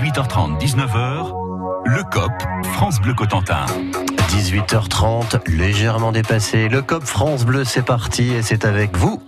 18h30, 19h, le COP, France Bleu Cotentin. 18h30, légèrement dépassé. Le COP France Bleu, c'est parti et c'est avec vous,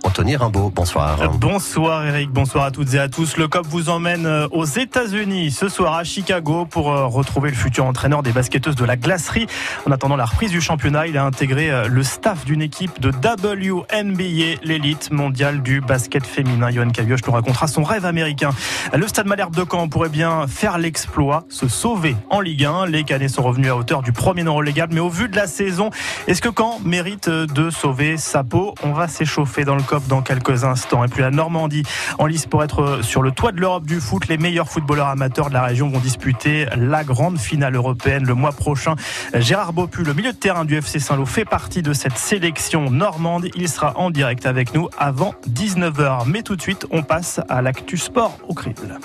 Bonsoir. Bonsoir Eric, bonsoir à toutes et à tous. Le COP vous emmène euh, aux États-Unis ce soir à Chicago pour euh, retrouver le futur entraîneur des basketteuses de la glacerie. En attendant la reprise du championnat, il a intégré euh, le staff d'une équipe de WNBA, l'élite mondiale du basket féminin. Johan Cavioche nous racontera son rêve américain. Le Stade Malherbe de Caen pourrait bien faire l'exploit, se sauver en Ligue 1. Les Canets sont revenus à hauteur du premier non relégable mais au vu de la saison, est-ce que Caen mérite de sauver sa peau? On va s'échauffer dans le COP dans quelques instants. Et puis la Normandie en lice pour être sur le toit de l'Europe du foot. Les meilleurs footballeurs amateurs de la région vont disputer la grande finale européenne le mois prochain. Gérard Bopu, le milieu de terrain du FC Saint-Lô, fait partie de cette sélection normande. Il sera en direct avec nous avant 19h. Mais tout de suite, on passe à l'actu sport au crible.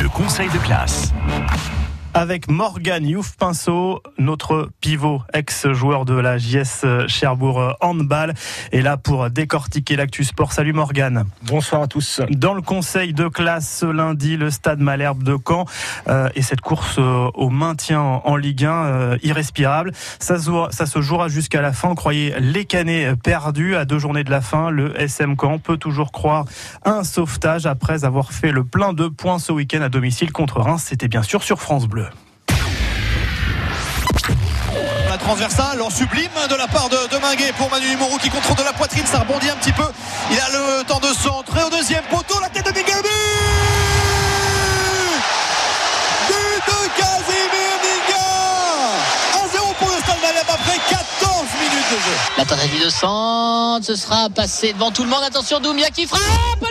Le conseil de classe avec Morgan Youf Pinceau, notre pivot, ex-joueur de la JS Cherbourg Handball, est là pour décortiquer l'actu sport. Salut Morgan. Bonsoir à tous. Dans le conseil de classe ce lundi, le stade Malherbe de Caen euh, et cette course euh, au maintien en, Ligue 1 euh, irrespirable. Ça, ça se jouera jusqu'à la fin. Croyez les canets perdus à deux journées de la fin. Le SM Caen peut toujours croire un sauvetage après avoir fait le plein de points ce week-end à domicile contre Reims. C'était bien sûr sur France Bleu. La transversale en sublime de la part de, de pour Manu Moreau qui contrôle de la poitrine, ça rebondit un petit peu. Il a le temps de centrer au deuxième poteau, la tête de Minga. But de Casimir Minga 1-0 pour le Stade Malherbe après 14 minutes de jeu. La tentative de centre, ce sera passé devant tout le monde. Attention, Doumia qui frappe,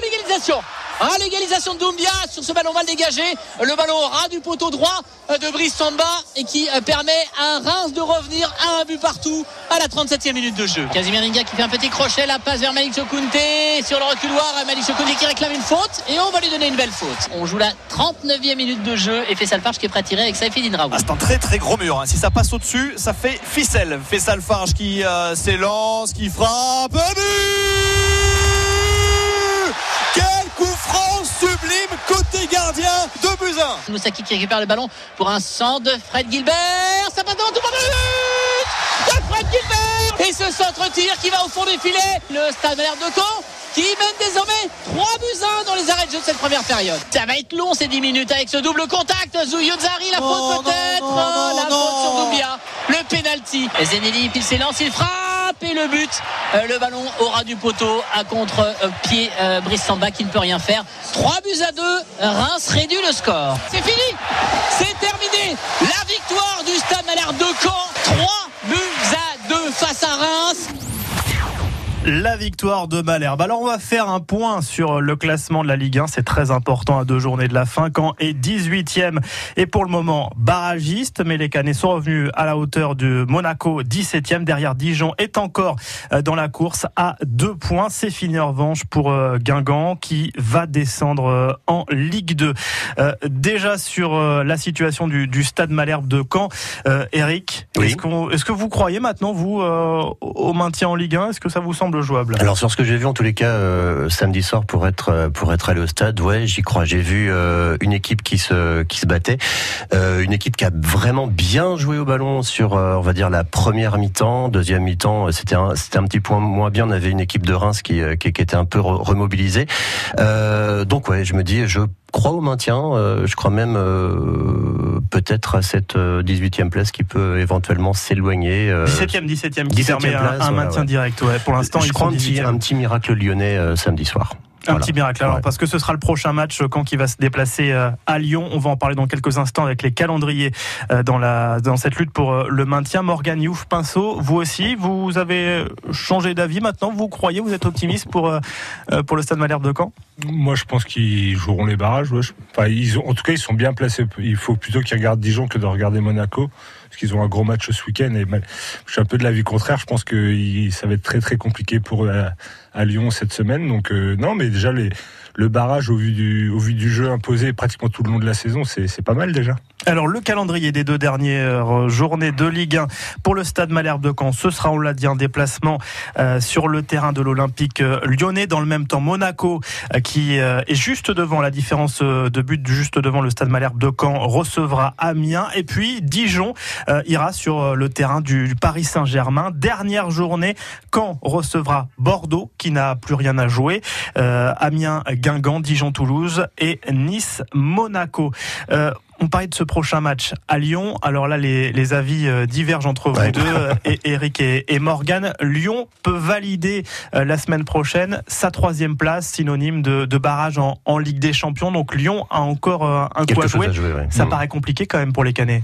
l'égalisation ah, l'égalisation de Doumbia sur ce ballon mal dégagé. Le ballon au ras du poteau droit de Brice Samba et qui euh, permet à Reims de revenir à un but partout à la 37e minute de jeu. Casimir Ninga qui fait un petit crochet, la passe vers Malik Sokounte sur le reculoir. Malik Sokounte qui réclame une faute et on va lui donner une belle faute. On joue la 39e minute de jeu et Fessal Farge qui est prêt à tirer avec Saifedine Raoult. Ah, c'est un très très gros mur. Hein. Si ça passe au-dessus, ça fait ficelle. Fessal Farge qui euh, s'élance, qui frappe. Sublime côté gardien de Buzyn. Moussaki qui récupère le ballon pour un centre de Fred Gilbert. Ça passe devant tout le monde. De Fred Gilbert. Et ce centre-tir qui va au fond des filets. Le stade l'air de Caen qui mène désormais 3 buts 1 dans les arrêts de jeu de cette première période. Ça va être long ces 10 minutes avec ce double contact. Zouyozari, la faute peut-être. Oh, la faute sur Doubia. Le penalty. Zenelli, il s'élance, il frappe le but. Euh, le ballon aura du poteau à contre-pied euh, Brice Samba qui ne peut rien faire. 3 buts à 2. Reims réduit le score. C'est fini. C'est terminé. La victoire du Stade Malherbe de Caen. 3 buts à 2 face à Reims la victoire de Malherbe. Alors on va faire un point sur le classement de la Ligue 1, c'est très important à deux journées de la fin. Caen est 18e et pour le moment barragiste, mais les Canets sont revenus à la hauteur de Monaco 17e. Derrière Dijon est encore euh, dans la course à deux points. C'est fini en revanche pour euh, Guingamp qui va descendre euh, en Ligue 2. Déjà sur la situation du, stade Malherbe de Caen, Eric, est-ce que vous croyez maintenant vous au maintien en Ligue 1 Est-ce que ça vous semble Alors sur ce que j'ai vu en tous les cas euh, samedi soir pour être euh, pour être allé au stade, ouais, j'y crois. J'ai vu euh, une équipe qui se qui se battait, une équipe qui a vraiment bien joué au ballon sur on va dire la première mi-temps, deuxième mi-temps, c'était un c'était un petit point moins bien. On avait une équipe de Reims qui qui, était un peu remobilisée. donc ouais, je me dis je crois au maintien. je crois même peut-être à cette 18e place qui peut éventuellement s'éloigner. 17e, 17e qui permet un, maintien direct. Ouais. Pour l'instant, je crois un petit, un petit miracle lyonnais euh, samedi soir. Un petit miracle alors, parce que ce sera le prochain match quand qui va se déplacer euh, à Lyon. On va en parler dans quelques instants avec les calendriers euh, dans la dans cette lutte pour le maintien. Morgan Youf Pinceau, vous aussi, vous avez changé d'avis maintenant? Vous croyez, vous êtes optimiste pour pour le Stade Malherbe de Caen? Moi, je pense qu'ils joueront les barrages. Enfin, ils ont, en tout cas, ils sont bien placés. Il faut plutôt qu'ils regardent Dijon que de regarder Monaco parce qu'ils ont un gros match ce week-end. Et je suis un peu de l'avis contraire. Je pense que ça va être très très compliqué pour eux à, Lyon cette semaine. Donc euh, non, mais déjà les le barrage au vu du, au vu du jeu imposé pratiquement tout le long de la saison, c'est pas mal déjà. Alors le calendrier des deux dernières journées de Ligue 1 pour le Stade Malherbe de Caen, ce sera on l'a dit un déplacement euh, sur le terrain de l'Olympique euh, lyonnais. Dans le même temps, Monaco euh, qui est juste devant la différence de but, juste devant le Stade Malherbe de Caen recevra Amiens et puis Dijon ira sur le terrain du Paris Saint-Germain. Dernière journée, Caen recevra Bordeaux qui n'a plus rien à jouer. Amiens, Guingamp, Dijon, Toulouse et Nice, Monaco. On parlait de ce prochain match à Lyon. Alors là, les, avis euh, divergent entre vous deux, euh, et, Eric et, Morgan. Lyon peut valider euh, la semaine prochaine sa troisième place, synonyme de, barrage en, Ligue des Champions. Donc Lyon a encore un coup à jouer. Ça mm. paraît compliqué quand même pour les Canets.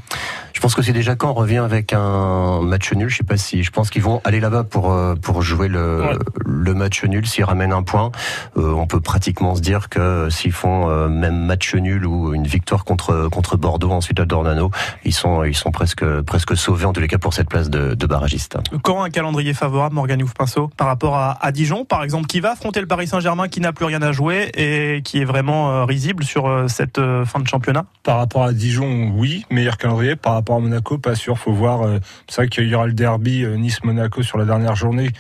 Je pense que c'est déjà quand on revient avec un match nul. Je sais pas si. Je pense qu'ils vont aller là-bas pour pour jouer le, le match nul. S'ils ramènent un point, on peut pratiquement se dire que s'ils font même match nul ou une victoire contre contre Bordeaux, ensuite à Dornano. Ils sont, ils sont presque, presque sauvés en tous les cas pour cette place de, de barragiste. Quand un calendrier favorable, Morgan Youf-Pinceau, par rapport à, à, Dijon, par exemple, qui va affronter le Paris Saint-Germain, qui n'a plus rien à jouer et qui est vraiment euh, risible sur euh, cette euh, fin de championnat? Par rapport à Dijon, oui, meilleur calendrier. Par rapport à Monaco, pas sûr. Faut voir. C'est vrai qu'il y aura le derby Nice-Monaco sur la dernière journée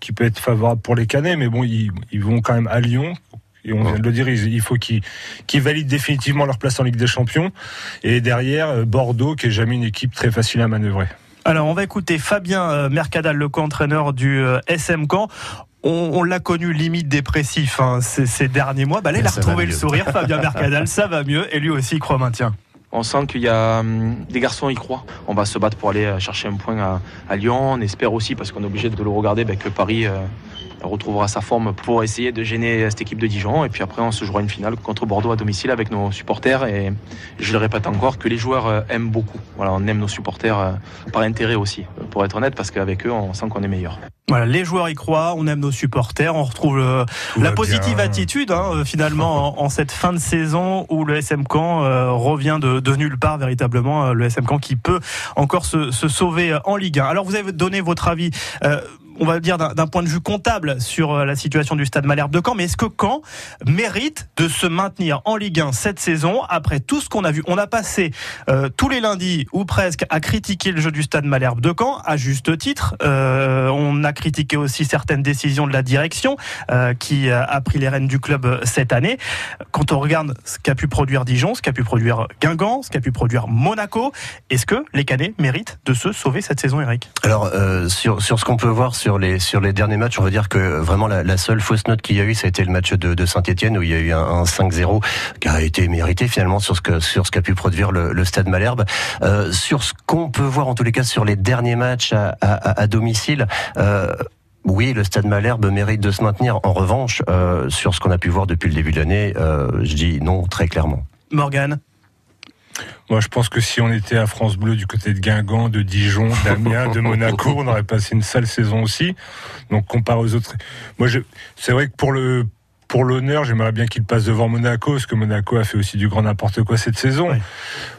qui peut être favorable pour les Canets, mais bon, ils, ils vont quand même à Lyon, et on vient de le dire, il faut qu'ils valident définitivement leur place en Ligue des Champions. Et derrière, euh, Bordeaux, qui est jamais une équipe très facile à manœuvrer. Alors, on va écouter Fabien euh, Mercadal, le co-entraîneur du euh, SM Camp. On, l'a connu limite dépressif hein, ces, derniers mois. Bah là, il a retrouvé le sourire, Fabien Mercadal, ça va mieux. Et lui aussi, il croit maintien. On sent qu'il y a hum, des garçons y croient. On va se battre pour aller chercher un point à, Lyon. On espère aussi, parce qu'on est obligé de le regarder, bah, que Paris retrouvera sa forme pour essayer de gêner cette équipe de Dijon. Et puis après, on se jouera une finale contre Bordeaux à domicile avec nos supporters. Et je le répète encore, que les joueurs euh, aiment beaucoup. Voilà, on aime nos supporters euh, par intérêt aussi, pour être honnête, parce qu'avec eux, on sent qu'on est meilleur. Voilà, les joueurs y croient, on aime nos supporters, on retrouve euh, la positive attitude hein, finalement en, cette fin de saison où le SM Caen revient de, nulle part véritablement, le SM Caen qui peut encore se, sauver en Ligue 1. Alors vous avez donné votre avis on va dire d'un point de vue comptable sur euh, la situation du Stade Malherbe de Caen, mais est-ce que Caen mérite de se maintenir en Ligue 1 cette saison après tout ce qu'on a vu? On a passé euh, tous les lundis ou presque à critiquer le jeu du Stade Malherbe de Caen à juste titre. Euh, on a critiqué aussi certaines décisions de la direction qui a pris les rênes du club cette année. Quand on regarde ce qu'a pu produire Dijon, ce qu'a pu produire Guingamp, ce qu'a pu produire Monaco, est-ce que les Canets méritent de se sauver cette saison, Eric? Alors sur sur ce qu'on peut voir sur les sur les derniers matchs, on va dire que vraiment la, seule fausse note qu'il y a eu, ça a été le match de, Saint-Etienne où il y a eu un, 5-0 qui a été mérité finalement sur ce que sur ce qu'a pu produire le, Stade Malherbe. Euh, sur ce qu'on peut voir en tous les cas sur les derniers matchs à, domicile. Euh, oui, le Stade Malherbe mérite de se maintenir. En revanche, euh, sur ce qu'on a pu voir depuis le début de l'année, je dis non très clairement. Morgane? Moi, je pense que si on était à France Bleu du côté de Guingamp, de Dijon, d'Amiens, de Monaco, on aurait passé une sale saison aussi. Donc, comparé aux autres, moi, c'est vrai que pour le pour l'honneur, j'aimerais bien qu'il passe devant Monaco, parce que Monaco a fait aussi du grand n'importe quoi cette saison.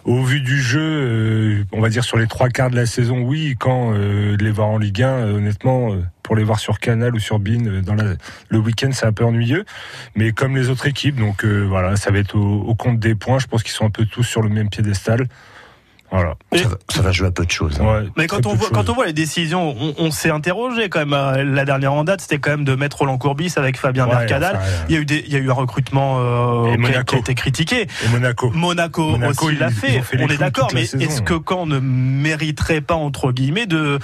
Au vu du jeu, euh, on va dire sur les trois quarts de la saison, oui. Quand euh, les voir en Ligue 1, euh, honnêtement, pour les voir sur Canal ou sur Bean dans le week-end, c'est un peu ennuyeux. Mais comme les autres équipes, donc voilà, ça va être au, au compte des points. Je pense qu'ils sont un peu tous sur le même piédestal. Voilà. Ça, va, jouer à peu de choses. Hein. mais quand on, voit, quand on voit les décisions, on, s'est interrogé quand même. Euh, la dernière en date, c'était quand même de mettre Roland Courbis avec Fabien Mercadal. il, y a eu des, il y a eu un recrutement euh, qui, a, été critiqué. Et Monaco. Monaco, aussi l'a fait. on est d'accord, mais est-ce que quand on ne mériterait pas, entre guillemets, de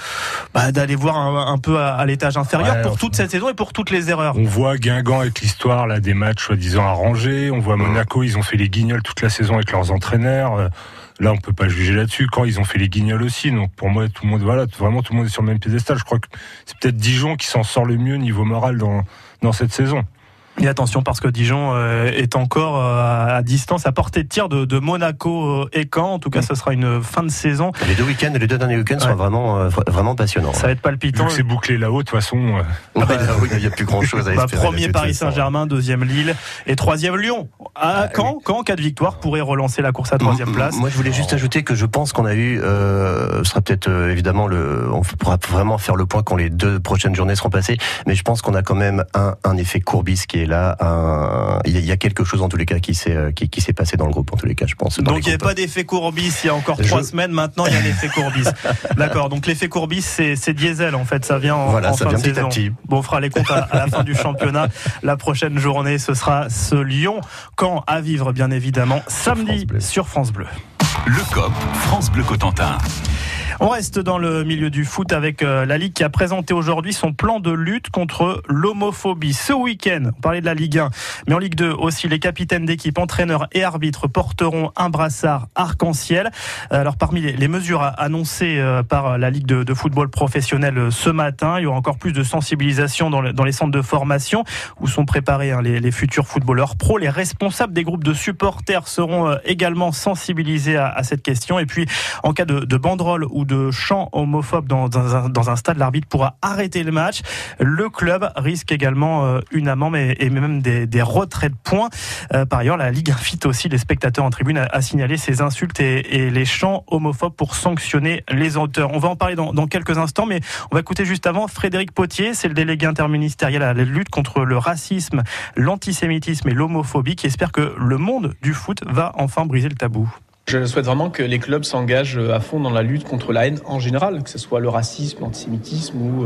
bah, d'aller voir un, peu à, l'étage inférieur pour toute cette saison et pour toutes les erreurs? On voit Guingamp avec l'histoire là des matchs soi-disant arrangés. On voit Monaco, ils ont fait les guignols toute la saison avec leurs entraîneurs. Là, on peut pas juger là-dessus. Quand ils ont fait les guignols aussi, donc pour moi, tout le monde, voilà, vraiment tout le monde est sur le même piédestal. Je crois que c'est peut-être Dijon qui s'en sort le mieux niveau moral dans dans cette saison. Et attention parce que Dijon euh, est encore euh, à distance, à portée de tir de, Monaco euh, et Caen. En tout cas, ce sera une fin de saison. Les deux week-ends, les deux derniers week-ends sont vraiment, vraiment passionnants. Ça va être palpitant. C'est bouclé là-haut, de toute façon. Bah, il n'y a plus grand-chose à bah, espérer. premier Paris Saint-Germain, deuxième Lille et troisième Lyon. À ah, Caen, Caen, cas de victoire, pourrait relancer la course à troisième place. Moi, je voulais juste ajouter que je pense qu'on a eu, ce sera peut-être évidemment le, on pourra vraiment faire le point quand les deux prochaines journées seront passées, mais je pense qu'on a quand même un, un effet Courbis qui est là un, il y a quelque chose en tous les cas qui s'est qui, qui s'est passé dans le groupe en tous les cas, je pense. Donc il n'y avait pas d'effet Courbis il y a encore trois semaines. Maintenant il y a l'effet Courbis. D'accord. Donc l'effet Courbis c'est diesel en fait. Ça vient en, voilà, ça vient fin de petit à saison. petit. Bon, on fera les comptes à, à la fin du championnat. La prochaine journée ce sera ce Lyon quand à vivre bien évidemment samedi France Bleu. sur France Bleu. Le COP, France Bleu Cotentin. On reste dans le milieu du foot avec euh, la Ligue qui a présenté aujourd'hui son plan de lutte contre l'homophobie. Ce week-end, on parlait de la Ligue 1, mais en Ligue 2 aussi, les capitaines d'équipe, entraîneurs et arbitres porteront un brassard arc-en-ciel. Alors parmi les, mesures annoncées euh, par la Ligue de, football professionnel euh, ce matin, il y aura encore plus de sensibilisation dans, le- dans les centres de formation où sont préparés hein, les, futurs footballeurs pros. Les responsables des groupes de supporters seront également sensibilisés à, à cette question. Et puis, en cas de, de banderole ou de chant homophobe dans, dans un, stade, l'arbitre pourra arrêter le match. Le club risque également euh, une amende et, même des, retraits de points. Euh, par ailleurs, la Ligue invite aussi les spectateurs en tribune à, signaler ces insultes et, et les chants homophobes pour sanctionner les auteurs. On va en parler dans, dans quelques instants, mais on va écouter juste avant Frédéric Potier, c'est le délégué interministériel à la lutte contre le racisme, l'antisémitisme et l'homophobie, qui espère que le monde du foot va enfin briser le tabou. Je souhaite vraiment que les clubs s'engagent à fond dans la lutte contre la haine en général, que ce soit le racisme, l'antisémitisme ou,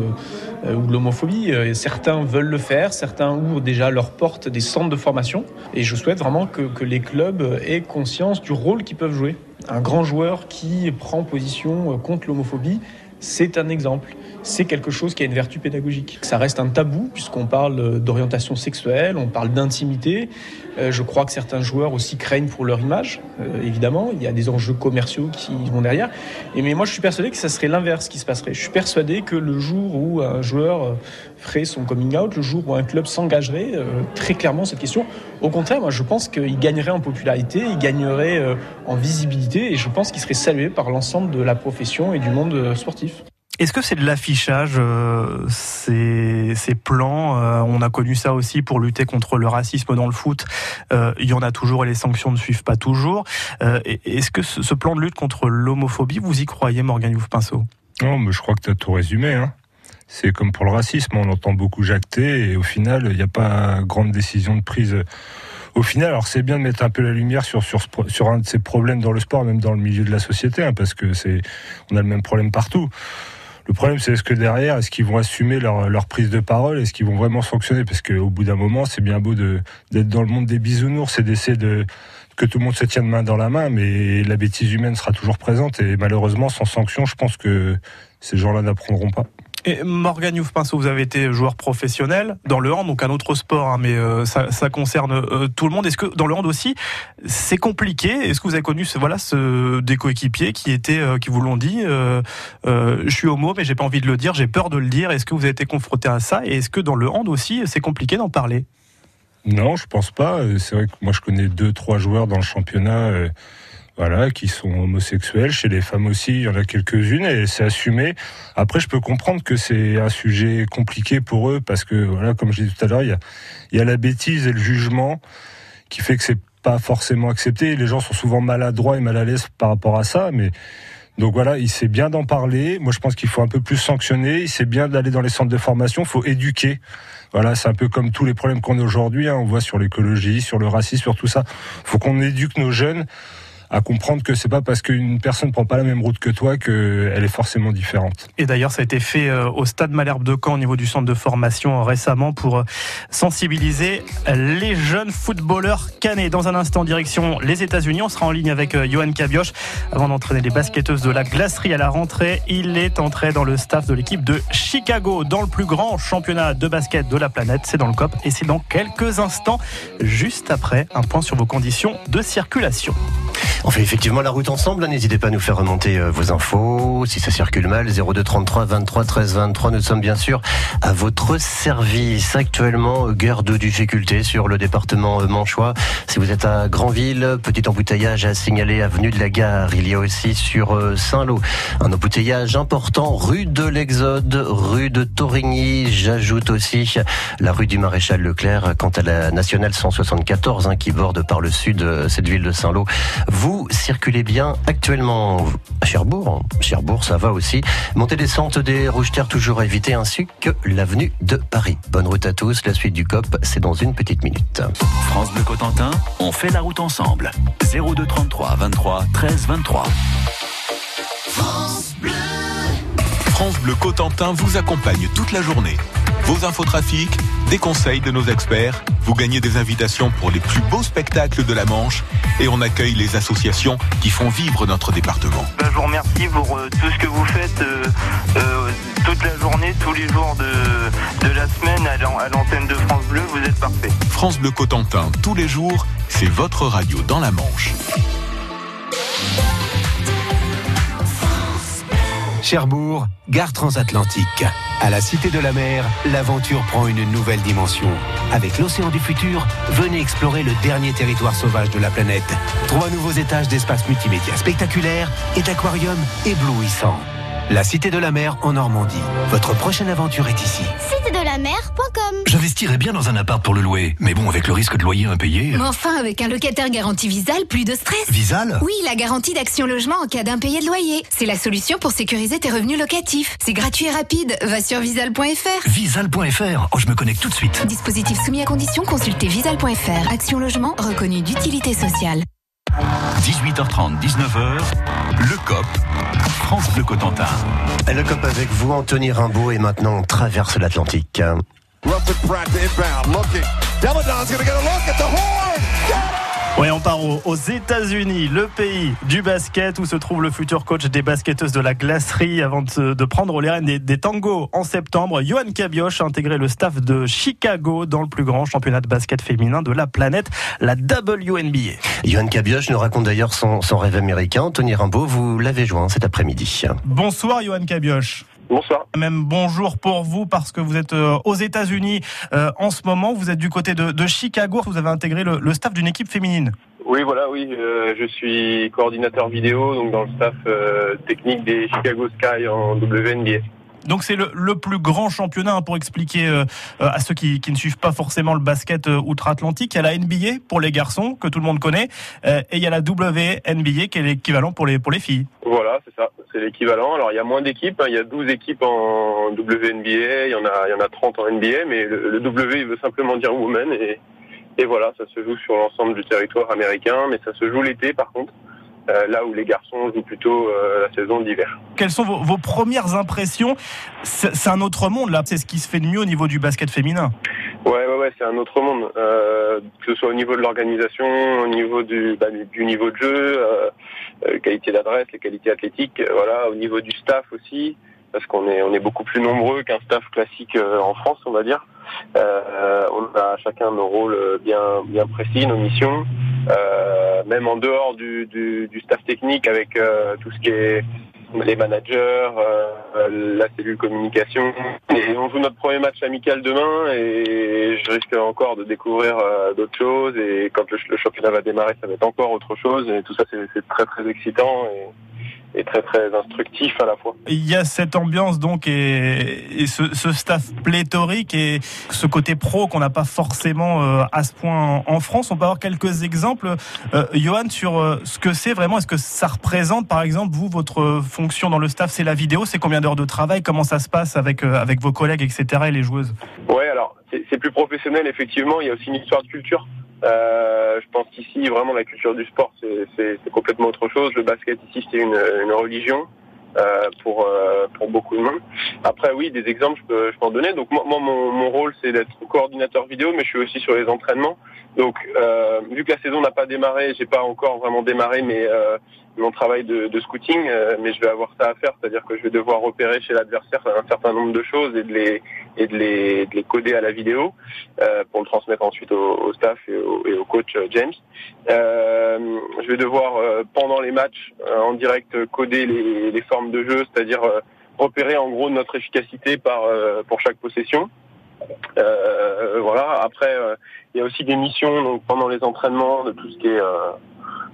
euh, ou l'homophobie. Euh, Certains veulent le faire, certains ouvrent déjà leurs portes des centres de formation. Et je souhaite vraiment que les clubs aient conscience du rôle qu'ils peuvent jouer. Un grand joueur qui prend position contre l'homophobie, c'est un exemple. C'est quelque chose qui a une vertu pédagogique. Ça reste un tabou puisqu'on parle d'orientation sexuelle, on parle d'intimité. Euh, je crois que certains joueurs aussi craignent pour leur image, euh, évidemment. Il y a des enjeux commerciaux qui vont derrière. Mais moi, je suis persuadé que ça serait l'inverse qui se passerait. Je suis persuadé que le jour où un joueur euh, ferait son coming out, le jour où un club s'engagerait euh, très clairement cette question, au contraire, moi, je pense qu'il gagnerait en popularité, il gagnerait euh, en visibilité, et je pense qu'il serait salué par l'ensemble de la profession et du monde euh, sportif. Est-ce que c'est de l'affichage, euh, ces, ces plans euh, On a connu ça aussi pour lutter contre le racisme dans le foot. Euh, il y en a toujours et les sanctions ne suivent pas toujours. Euh, Est-ce que ce, ce plan de lutte contre l'homophobie, vous y croyez, Morgan Youf Pinceau Non, mais je crois que tu as tout résumé. Hein. C'est comme pour le racisme, on entend beaucoup jacter et au final, il n'y a pas grande décision de prise. Au final, alors c'est bien de mettre un peu la lumière sur, un de ces problèmes dans le sport, même dans le milieu de la société, hein, parce que c'est, on a le même problème partout. Le problème, c'est est-ce que derrière, est-ce qu'ils vont assumer leur, prise de parole, est-ce qu'ils vont vraiment sanctionner Parce qu'au bout d'un moment, c'est bien beau d'être dans le monde des bisounours et d'essayer de que tout le monde se tienne main dans la main, mais la bêtise humaine sera toujours présente et malheureusement, sans sanction, je pense que ces gens-là n'apprendront pas. Et Morgan Youf Pinceau, vous avez été joueur professionnel dans le hand, donc un autre sport, hein, mais euh, ça, concerne euh, tout le monde. Est-ce que dans le hand aussi, c'est compliqué? Est-ce que vous avez connu voilà, des coéquipiers qui étaient, euh, qui vous l'ont dit Je suis homo, mais j'ai pas envie de le dire, j'ai peur de le dire. Est-ce que vous avez été confronté à ça? Et est-ce que dans le hand aussi, c'est compliqué d'en parler? Non, je pense pas. C'est vrai que moi, je connais deux, trois joueurs dans le championnat, voilà, qui sont homosexuels. Chez les femmes aussi, il y en a quelques-unes et c'est assumé. Après, je peux comprendre que c'est un sujet compliqué pour eux parce que, voilà, comme je disais tout à l'heure, il y a, y a la bêtise et le jugement qui fait que c'est pas forcément accepté. Les gens sont souvent maladroits et mal à l'aise par rapport à ça, mais donc voilà, il sait bien d'en parler. Moi, je pense qu'il faut un peu plus sanctionner. Il sait bien d'aller dans les centres de formation. Il faut éduquer. Voilà, c'est un peu comme tous les problèmes qu'on a aujourd'hui. hein. On voit sur l'écologie, sur le racisme, sur tout ça. Il faut qu'on éduque nos jeunes à comprendre que c'est pas parce qu'une personne prend pas la même route que toi qu'elle est forcément différente. Et d'ailleurs, ça a été fait euh, au stade Malherbe de Caen au niveau du centre de formation euh, récemment pour euh, sensibiliser les jeunes footballeurs canets. Dans un instant, direction les États-Unis, on sera en ligne avec Johan Cabioche avant d'entraîner les basketteuses de la glacerie à la rentrée. Il est entré dans le staff de l'équipe de Chicago dans le plus grand championnat de basket de la planète. C'est dans le COP et c'est dans quelques instants, juste après un point sur vos conditions de circulation. On fait effectivement la route ensemble. N'hésitez pas à nous faire remonter euh, vos infos. Si ça circule mal, 02 33 23 13 23. Nous sommes bien sûr à votre service. Actuellement, euh, guerre de difficultés sur le département euh, Manchois. Si vous êtes à Granville, petit embouteillage à signaler avenue de la Gare. Il y a aussi sur Saint-Lô un embouteillage important rue de l'Exode, rue de Torigny. J'ajoute aussi la rue du Maréchal Leclerc quant à la nationale 174 hein, qui borde par le sud cette ville de Saint-Lô. Vous circulez bien actuellement à Cherbourg. Cherbourg, ça va aussi. Montée descente des Rouges Terres toujours à éviter ainsi que l'avenue de Paris. Bonne route à tous. La suite du COP, c'est dans une petite minute. France Bleu Cotentin, on fait la route ensemble. 02 33 23 13 23. France Bleu. France Bleu Cotentin vous accompagne toute la journée. Vos infotrafics, des conseils de nos experts, vous gagnez des invitations pour les plus beaux spectacles de la Manche et on accueille les associations qui font vivre notre département. Ben, je vous remercie pour euh, tout ce que vous faites euh, euh, toute la journée, tous les jours de, de la semaine à l'antenne de France Bleu, vous êtes parfait. France Bleu Cotentin, tous les jours, c'est votre radio dans la Manche. Cherbourg, gare transatlantique. À la Cité de la Mer, l'aventure prend une nouvelle dimension. Avec l'océan du futur, venez explorer le dernier territoire sauvage de la planète. Trois nouveaux étages d'espace multimédia spectaculaires et d'aquariums éblouissants. La Cité de la Mer en Normandie. Votre prochaine aventure est ici. Cité de la mer.com J'investirais bien dans un appart pour le louer, mais bon, avec le risque de loyer impayé. Mais enfin, avec un locataire garanti Visal, plus de stress. Visal Oui, la garantie d'action logement en cas d'impayé de loyer. C'est la solution pour sécuriser tes revenus locatifs. C'est gratuit et rapide. Va sur visal.fr. Visal.fr. Oh, je me connecte tout de suite. Dispositif soumis à condition, consultez visal.fr. Action logement reconnu d'utilité sociale. 18h30, 19h, le COP, France Bleu Cotentin. Le COP avec vous, Anthony Rimbaud, et maintenant on traverse l'Atlantique. Oui, on part aux, États-Unis, le pays du basket où se trouve le futur coach des basketteuses de la glacerie avant de, prendre les rênes des, tangos en septembre. Johan Cabioche a intégré le staff de Chicago dans le plus grand championnat de basket féminin de la planète, la WNBA. Johan Cabioche nous raconte d'ailleurs son, son rêve américain. Tony Rimbaud, vous l'avez joint cet après-midi. Bonsoir Johan Cabioche. Bonsoir. Même bonjour pour vous parce que vous êtes euh, aux États-Unis euh, en ce moment. Vous êtes du côté de, Chicago. Vous avez intégré le, staff d'une équipe féminine. Oui, voilà, oui. Euh, je suis coordinateur vidéo donc dans le staff technique des Chicago Sky en WNBA. Donc c'est le, plus grand championnat hein, pour expliquer euh, euh, à ceux qui, ne suivent pas forcément le basket euh, outre-Atlantique. Il y a la NBA pour les garçons que tout le monde connaît et il y a la WNBA qui est l'équivalent pour les filles. Voilà, c'est ça, c'est l'équivalent. Alors il y a moins d'équipes, hein. il y a 12 équipes en WNBA, il y en a il y en a 30 en NBA, mais le, W veut simplement dire women et et voilà, ça se joue sur l'ensemble du territoire américain, mais ça se joue l'été par contre. Euh, là où les garçons jouent plutôt euh, la saison d'hiver. Quelles sont vos, premières impressions C'est un autre monde là, c'est ce qui se fait de mieux au niveau du basket féminin. Ouais, ouais, ouais, c'est un autre monde. Euh, que ce soit au niveau de l'organisation, au niveau du, bah, du, niveau de jeu, euh, qualité d'adresse, les qualités athlétiques, voilà, au niveau du staff aussi, parce qu'on est on est beaucoup plus nombreux qu'un staff classique en France, on va dire. Euh, on a chacun nos rôles bien bien précis, nos missions. Euh, même en dehors du, du, du staff technique avec euh, tout ce qui est les managers, euh, la cellule communication. Et on joue notre premier match amical demain et je risque encore de découvrir d'autres choses et quand le, championnat va démarrer, ça va être encore autre chose et tout ça c'est très très excitant. Et très très instructif à la fois. Il y a cette ambiance donc et, et ce, ce, staff pléthorique et ce côté pro qu'on n'a pas forcément euh, à ce point en, France. On peut avoir quelques exemples, euh, Johan, sur euh, ce que c'est vraiment. Est-ce que ça représente, par exemple, vous, votre fonction dans le staff, c'est la vidéo, c'est combien d'heures de travail, comment ça se passe avec avec vos collègues, etc. et les joueuses? Ouais, alors c'est plus professionnel effectivement. Il y a aussi une histoire de culture. Euh, je pense qu'ici, vraiment, la culture du sport, c'est complètement autre chose. Le basket, ici, c'est une, une, religion euh, pour, euh, pour beaucoup de monde. Après, oui, des exemples, je peux, je peux en donner. Donc, moi, mon, mon rôle, c'est d'être coordinateur vidéo, mais je suis aussi sur les entraînements. Donc, euh, vu que la saison n'a pas démarré, j'ai pas encore vraiment démarré mes, euh, mon travail de, de scouting, euh, mais je vais avoir ça à faire, c'est-à-dire que je vais devoir repérer chez l'adversaire un certain nombre de choses et de les et de les, de les coder à la vidéo euh, pour le transmettre ensuite au, au staff et au, et au, coach James. je vais devoir pendant les matchs en direct coder les, les formes de jeu, c'est-à-dire repérer en gros notre efficacité par pour chaque possession. Euh, voilà. Après, euh, il y a aussi des missions donc pendant les entraînements de tout ce qui est euh,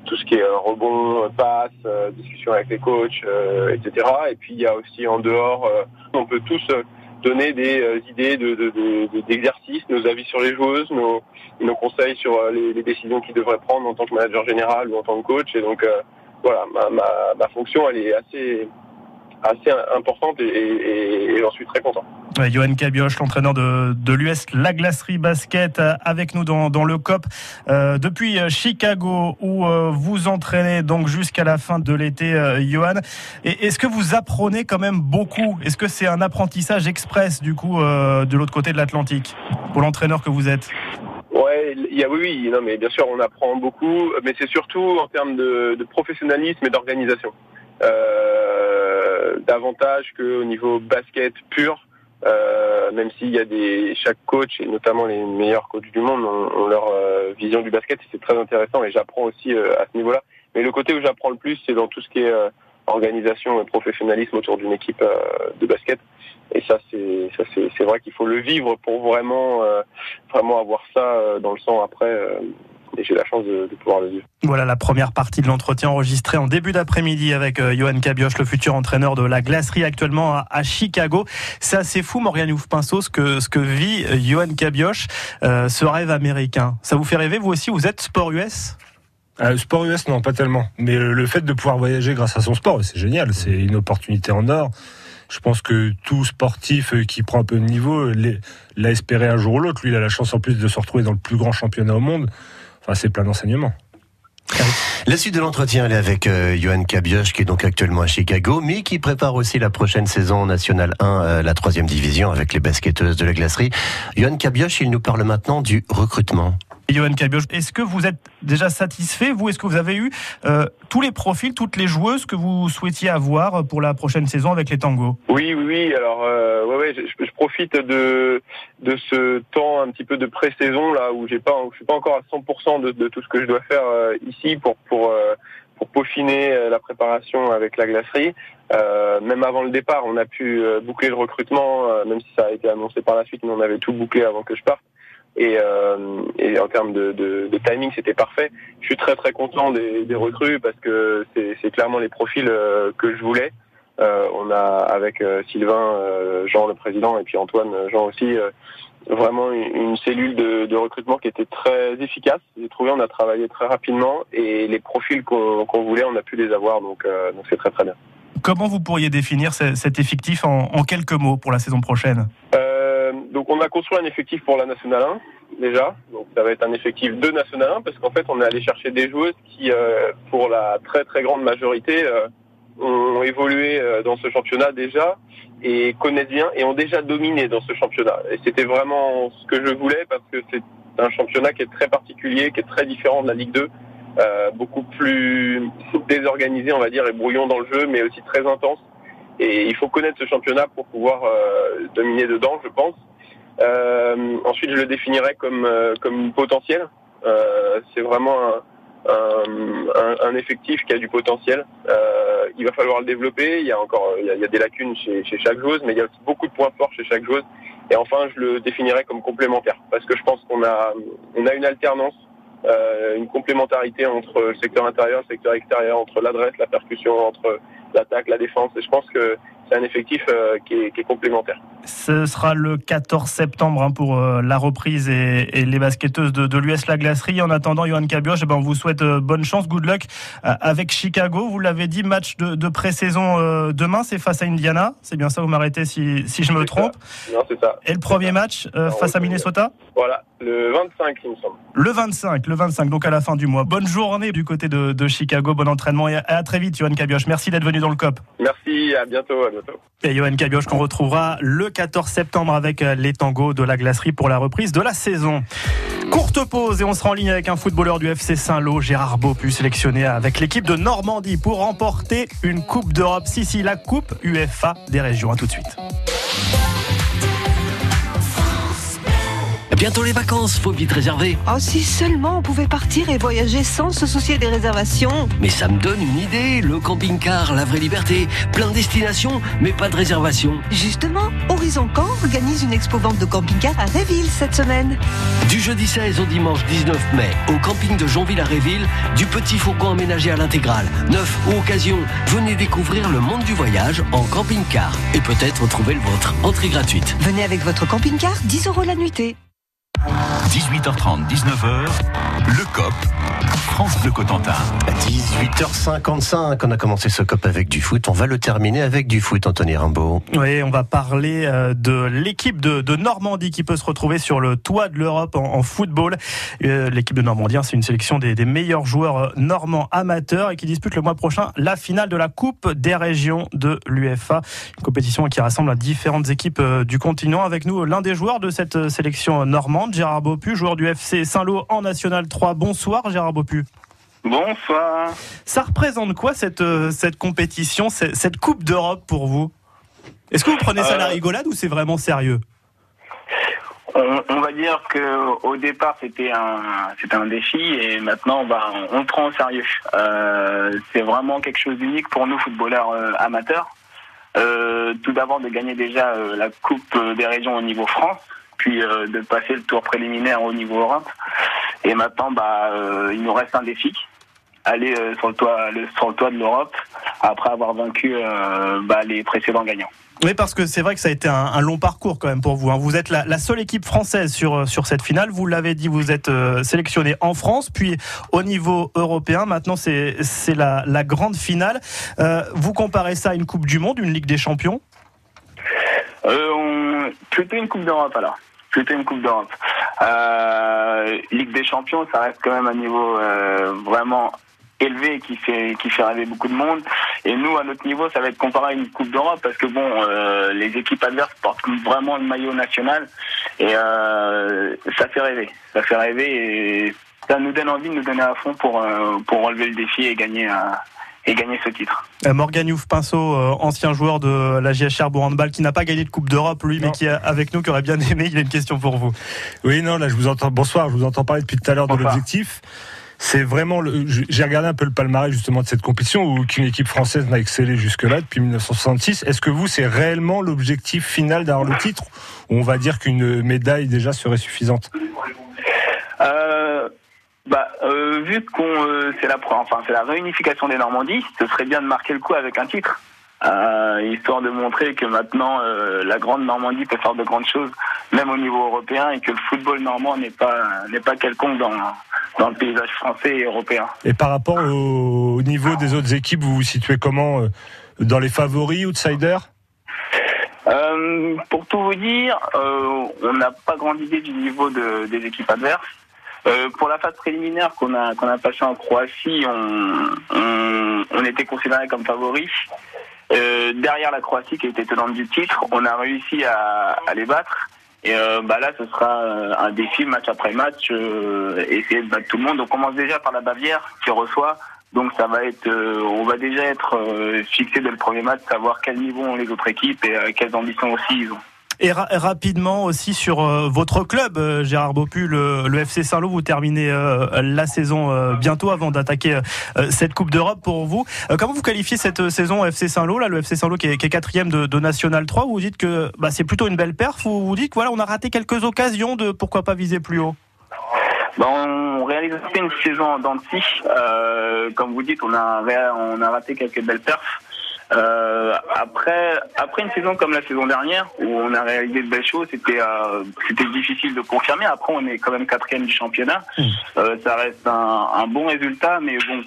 tout ce qui est rebond, passe, discussion avec les coachs, etc. Et puis il y a aussi en dehors, on peut tous donner des euh, idées d'exercices, de, de, nos avis sur les joueuses, nos, nos conseils sur euh, les, les décisions qu'ils devraient prendre en tant que manager général ou en tant que coach. Et donc voilà, ma, ma, ma, fonction, elle est assez, assez importante et, et, et j'en suis très content. Ouais, Johan Cabioche, l'entraîneur de, de l'US La Glacerie Basket, avec nous dans, dans le COP euh, depuis Chicago, où euh, vous entraînez donc jusqu'à la fin de l'été, euh, Johan. Et est-ce que vous apprenez quand même beaucoup? Est-ce que c'est un apprentissage express du coup euh, de l'autre côté de l'Atlantique pour l'entraîneur que vous êtes? Ouais, il y a, oui, oui, non, mais bien sûr, on apprend beaucoup, mais c'est surtout en termes de, de professionnalisme et d'organisation. Euh, davantage qu'au niveau basket pur. Euh, même s'il y a des chaque coach et notamment les meilleurs coachs du monde ont, leur euh, vision du basket et c'est très intéressant et j'apprends aussi euh, à ce niveau-là. Mais le côté où j'apprends le plus, c'est dans tout ce qui est euh, organisation et professionnalisme autour d'une équipe de basket. Et ça, c'est ça, c'est vrai qu'il faut le vivre pour vraiment vraiment avoir ça dans le sang après et j'ai la chance de, de, pouvoir le vivre. Voilà la première partie de l'entretien enregistré en début d'après-midi avec euh, Johan Cabioche, le futur entraîneur de la glacerie actuellement à, à Chicago. C'est assez fou, Morgane Ouf-Pinceau, ce que, ce que vit euh, Johan Cabioche, euh, ce rêve américain. Ça vous fait rêver, vous aussi? Vous êtes sport US euh, sport US, non, pas tellement. Mais le fait de pouvoir voyager grâce à son sport, c'est génial. C'est une opportunité en or. Je pense que tout sportif qui prend un peu de niveau l'a espéré un jour ou l'autre. Lui, il a la chance en plus de se retrouver dans le plus grand championnat au monde. C'est plein d'enseignements. La suite de l'entretien, elle est avec euh, Johan Cabioche, qui est donc actuellement à Chicago, mais qui prépare aussi la prochaine saison nationale 1, euh, la troisième division, avec les basketteuses de la glacerie. Johan Cabioche, il nous parle maintenant du recrutement. Johan Cabioche, est-ce que vous êtes déjà satisfait, vous? Est-ce que vous avez eu euh, tous les profils, toutes les joueuses que vous souhaitiez avoir pour la prochaine saison avec les tangos Oui, oui. Alors, euh, ouais, ouais, je, profite de de ce temps un petit peu de pré-saison là où je suis pas encore à 100% de, de, tout ce que je dois faire euh, ici pour pour pour peaufiner la préparation avec la glacerie. Même avant le départ, on a pu boucler le recrutement, même si ça a été annoncé par la suite, mais on avait tout bouclé avant que je parte et, euh, et en termes de, de, de timing, c'était parfait. Je suis très très content des, des recrues parce que c'est clairement les profils euh, que je voulais. Euh, on a avec Sylvain, Jean le président et puis Antoine, Jean aussi, vraiment une, une, cellule de, de, recrutement qui était très efficace. J'ai trouvé, on a travaillé très rapidement et les profils qu'on qu voulait, on a pu les avoir, donc donc c'est très très bien. Comment vous pourriez définir cet effectif en, en quelques mots pour la saison prochaine? On a construit un effectif pour la Nationale 1 déjà, donc ça va être un effectif de Nationale 1 parce qu'en fait on est allé chercher des joueuses qui, euh, pour la très très grande majorité, euh, ont évolué euh, dans ce championnat déjà et connaissent bien et ont déjà dominé dans ce championnat. Et c'était vraiment ce que je voulais parce que c'est un championnat qui est très particulier, qui est très différent de la Ligue 2. Euh, beaucoup plus désorganisé, on va dire, et brouillon dans le jeu, mais aussi très intense. Et il faut connaître ce championnat pour pouvoir euh, dominer dedans, je pense. Euh, ensuite, je le définirais comme euh, comme potentiel. Euh, c'est vraiment un, un, un, effectif qui a du potentiel. Euh, il va falloir le développer. Il y a encore il y a, des lacunes chez, chez, chaque joueuse, mais il y a aussi beaucoup de points forts chez chaque joueuse. Et enfin, je le définirais comme complémentaire parce que je pense qu'on a on a une alternance, euh, une complémentarité entre le secteur intérieur, le secteur extérieur, entre l'adresse, la percussion, entre l'attaque, la défense. Et je pense que c'est un effectif euh, qui, est, qui, est, complémentaire. Ce sera le 14 septembre hein, pour euh, la reprise et, et, les basketteuses de, de l'US La Glacerie. En attendant, Johan Cabioche, eh ben, on vous souhaite euh, bonne chance, good luck avec Chicago. Vous l'avez dit, match de, de pré-saison demain, c'est face à Indiana. C'est bien ça, vous m'arrêtez si, si je me trompe. Ça. Non, c'est ça. Et le premier match face à Minnesota? Voilà, le 25, il me semble. Le 25, le 25, donc à la fin du mois. Bonne journée du côté de, de Chicago, bon entraînement et à, à très vite, Johan Cabioche. Merci d'être venu dans le COP. Merci, à bientôt, à bientôt. Et Johan Cabioche qu'on retrouvera le 14 septembre avec les tangos de la glacerie pour la reprise de la saison. Courte pause et on sera en ligne avec un footballeur du FC Saint-Lô, Gérard Beaupu, sélectionné avec l'équipe de Normandie pour remporter une Coupe d'Europe. Si, si, la Coupe UFA des régions. À tout de suite. Bientôt les vacances, faut vite réserver. Oh, si seulement on pouvait partir et voyager sans se soucier des réservations. Mais ça me donne une idée, le camping-car, la vraie liberté. Plein de destinations, mais pas de réservation. Justement, Horizon Camp organise une expo vente de camping-car à Réville cette semaine. Du jeudi 16 au dimanche 19 mai, au camping de Jonville à Réville, du petit fourgon aménagé à l'intégrale, neuf ou occasion. Venez découvrir le monde du voyage en camping-car et peut-être trouver le vôtre. Entrée gratuite. Venez avec votre camping-car, 10 euros la nuitée. 18h30, 19h, le COP, France Bleu Cotentin. 18h55, on a commencé ce COP avec du foot. On va le terminer avec du foot, Anthony Rimbaud. Oui, on va parler euh, de l'équipe de, de, Normandie qui peut se retrouver sur le toit de l'Europe en, en, football. Euh, l'équipe de Normandie, hein, c'est une sélection des, des, meilleurs joueurs euh, normands amateurs et qui dispute le mois prochain la finale de la Coupe des régions de l'UFA. Une compétition qui rassemble différentes équipes du continent. Avec nous, l'un des joueurs de cette sélection normande, Gérard Bopu, joueur du FC Saint-Lô en National 3. Bonsoir Gérard Bopu. Bonsoir. Ça représente quoi cette, cette compétition, cette, cette Coupe d'Europe pour vous? Est-ce que vous prenez ça à la rigolade ou c'est vraiment sérieux? On, on, va dire que au départ c'était un c'était un défi et maintenant bah, on, on prend au sérieux. Euh, c'est vraiment quelque chose d'unique pour nous footballeurs euh, amateurs. Euh, tout d'abord de gagner déjà euh, la Coupe des régions au niveau France, puis euh, de passer le tour préliminaire au niveau Europe. Et maintenant bah il nous reste un défi aller euh, sur le toit le, sur le toit de l'Europe après avoir vaincu euh, bah, les précédents gagnants. Oui, parce que c'est vrai que ça a été un, un, long parcours quand même pour vous. Hein. Vous êtes la, la, seule équipe française sur, sur cette finale. Vous l'avez dit, vous êtes euh, sélectionné en France, puis au niveau européen. Maintenant, c'est la, la grande finale. Euh, vous comparez ça à une Coupe du Monde, une Ligue des Champions? Euh, on... Plutôt une Coupe d'Europe alors. Plutôt une Coupe d'Europe. Ligue des Champions, ça reste quand même un niveau vraiment élevé qui fait qui fait rêver beaucoup de monde et nous à notre niveau ça va être comparé à une coupe d'Europe parce que bon euh, les équipes adverses portent vraiment le maillot national et euh, ça fait rêver ça fait rêver et ça nous donne envie de nous donner à fond pour euh, pour relever le défi et gagner et gagner ce titre. Morgan Youf Pinceau, euh, ancien joueur de la JHR Handball, qui n'a pas gagné de Coupe d'Europe, lui, non. mais qui est avec nous, qui aurait bien aimé. Il a une question pour vous. Oui, non, là, je vous entends. Bonsoir, je vous entends parler depuis tout à l'heure de l'objectif c'est vraiment le, j'ai regardé un peu le palmarès justement de cette compétition où qu'une équipe française n'a excellé jusque-là depuis 1966. Est-ce que vous c'est réellement l'objectif final d'avoir le titre ou on va dire qu'une médaille déjà serait suffisante? Euh, bah, euh, vu qu'on euh, c'est la enfin c'est la réunification des Normandies, ce serait bien de marquer le coup avec un titre. Euh, histoire de montrer que maintenant la grande Normandie peut faire de grandes choses, même au niveau européen, et que le football normand n'est pas n'est pas quelconque dans dans le paysage français et européen. Et par rapport au, au niveau des autres équipes, vous vous situez comment dans les favoris, outsiders? Pour tout vous dire, on n'a pas grande idée du niveau de, des équipes adverses. Euh, pour la phase préliminaire qu'on a qu'on a passée en Croatie, on, on, on était considéré comme favori. Euh, derrière la Croatie qui était tenante du titre, on a réussi à, à les battre. Et euh, bah là, ce sera un défi match après match, euh, essayer de battre tout le monde. On commence déjà par la Bavière qui reçoit. Donc ça va être, euh, on va déjà être fixé dès le premier match, savoir quel niveau ont les autres équipes et quelles ambitions aussi ils ont. Et ra rapidement aussi sur euh, votre club, euh, Gérard Bopu, le, FC Saint-Lô, vous terminez euh, la saison bientôt avant d'attaquer cette Coupe d'Europe pour vous. comment vous qualifiez cette saison FC Saint-Lô, là, le FC Saint-Lô qui est, quatrième de, National 3 Vous dites que bah, c'est plutôt une belle perf ou vous dites que voilà, on a raté quelques occasions de pourquoi pas viser plus haut? Bon, on réalise une saison en comme vous dites, on a, on a raté quelques belles perfs. Euh, après, après une saison comme la saison dernière, où on a réalisé de belles choses, c'était euh, c'était difficile de confirmer. Après, on est quand même quatrième du championnat. Euh, ça reste un, un, bon résultat, mais bon.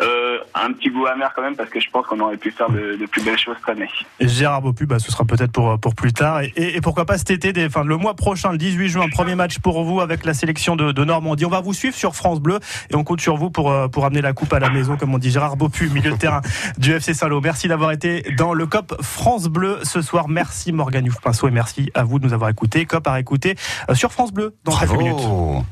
Euh, un petit goût amer quand même parce que je pense qu'on aurait pu faire de, de, plus belles choses cette année. Et Gérard Bopu, bah, ce sera peut-être pour, pour plus tard. Et, et, et, pourquoi pas cet été, des, enfin, le mois prochain, le 18 juin, premier match pour vous avec la sélection de, de, Normandie. On va vous suivre sur France Bleu et on compte sur vous pour, pour amener la coupe à la maison, comme on dit. Gérard Bopu, milieu de terrain du FC Saint-Lô. Merci d'avoir été dans le COP France Bleu ce soir. Merci Morgan Youf-Pinceau et merci à vous de nous avoir écoutés. COP à écouter sur France Bleu dans Bravo. quelques minutes.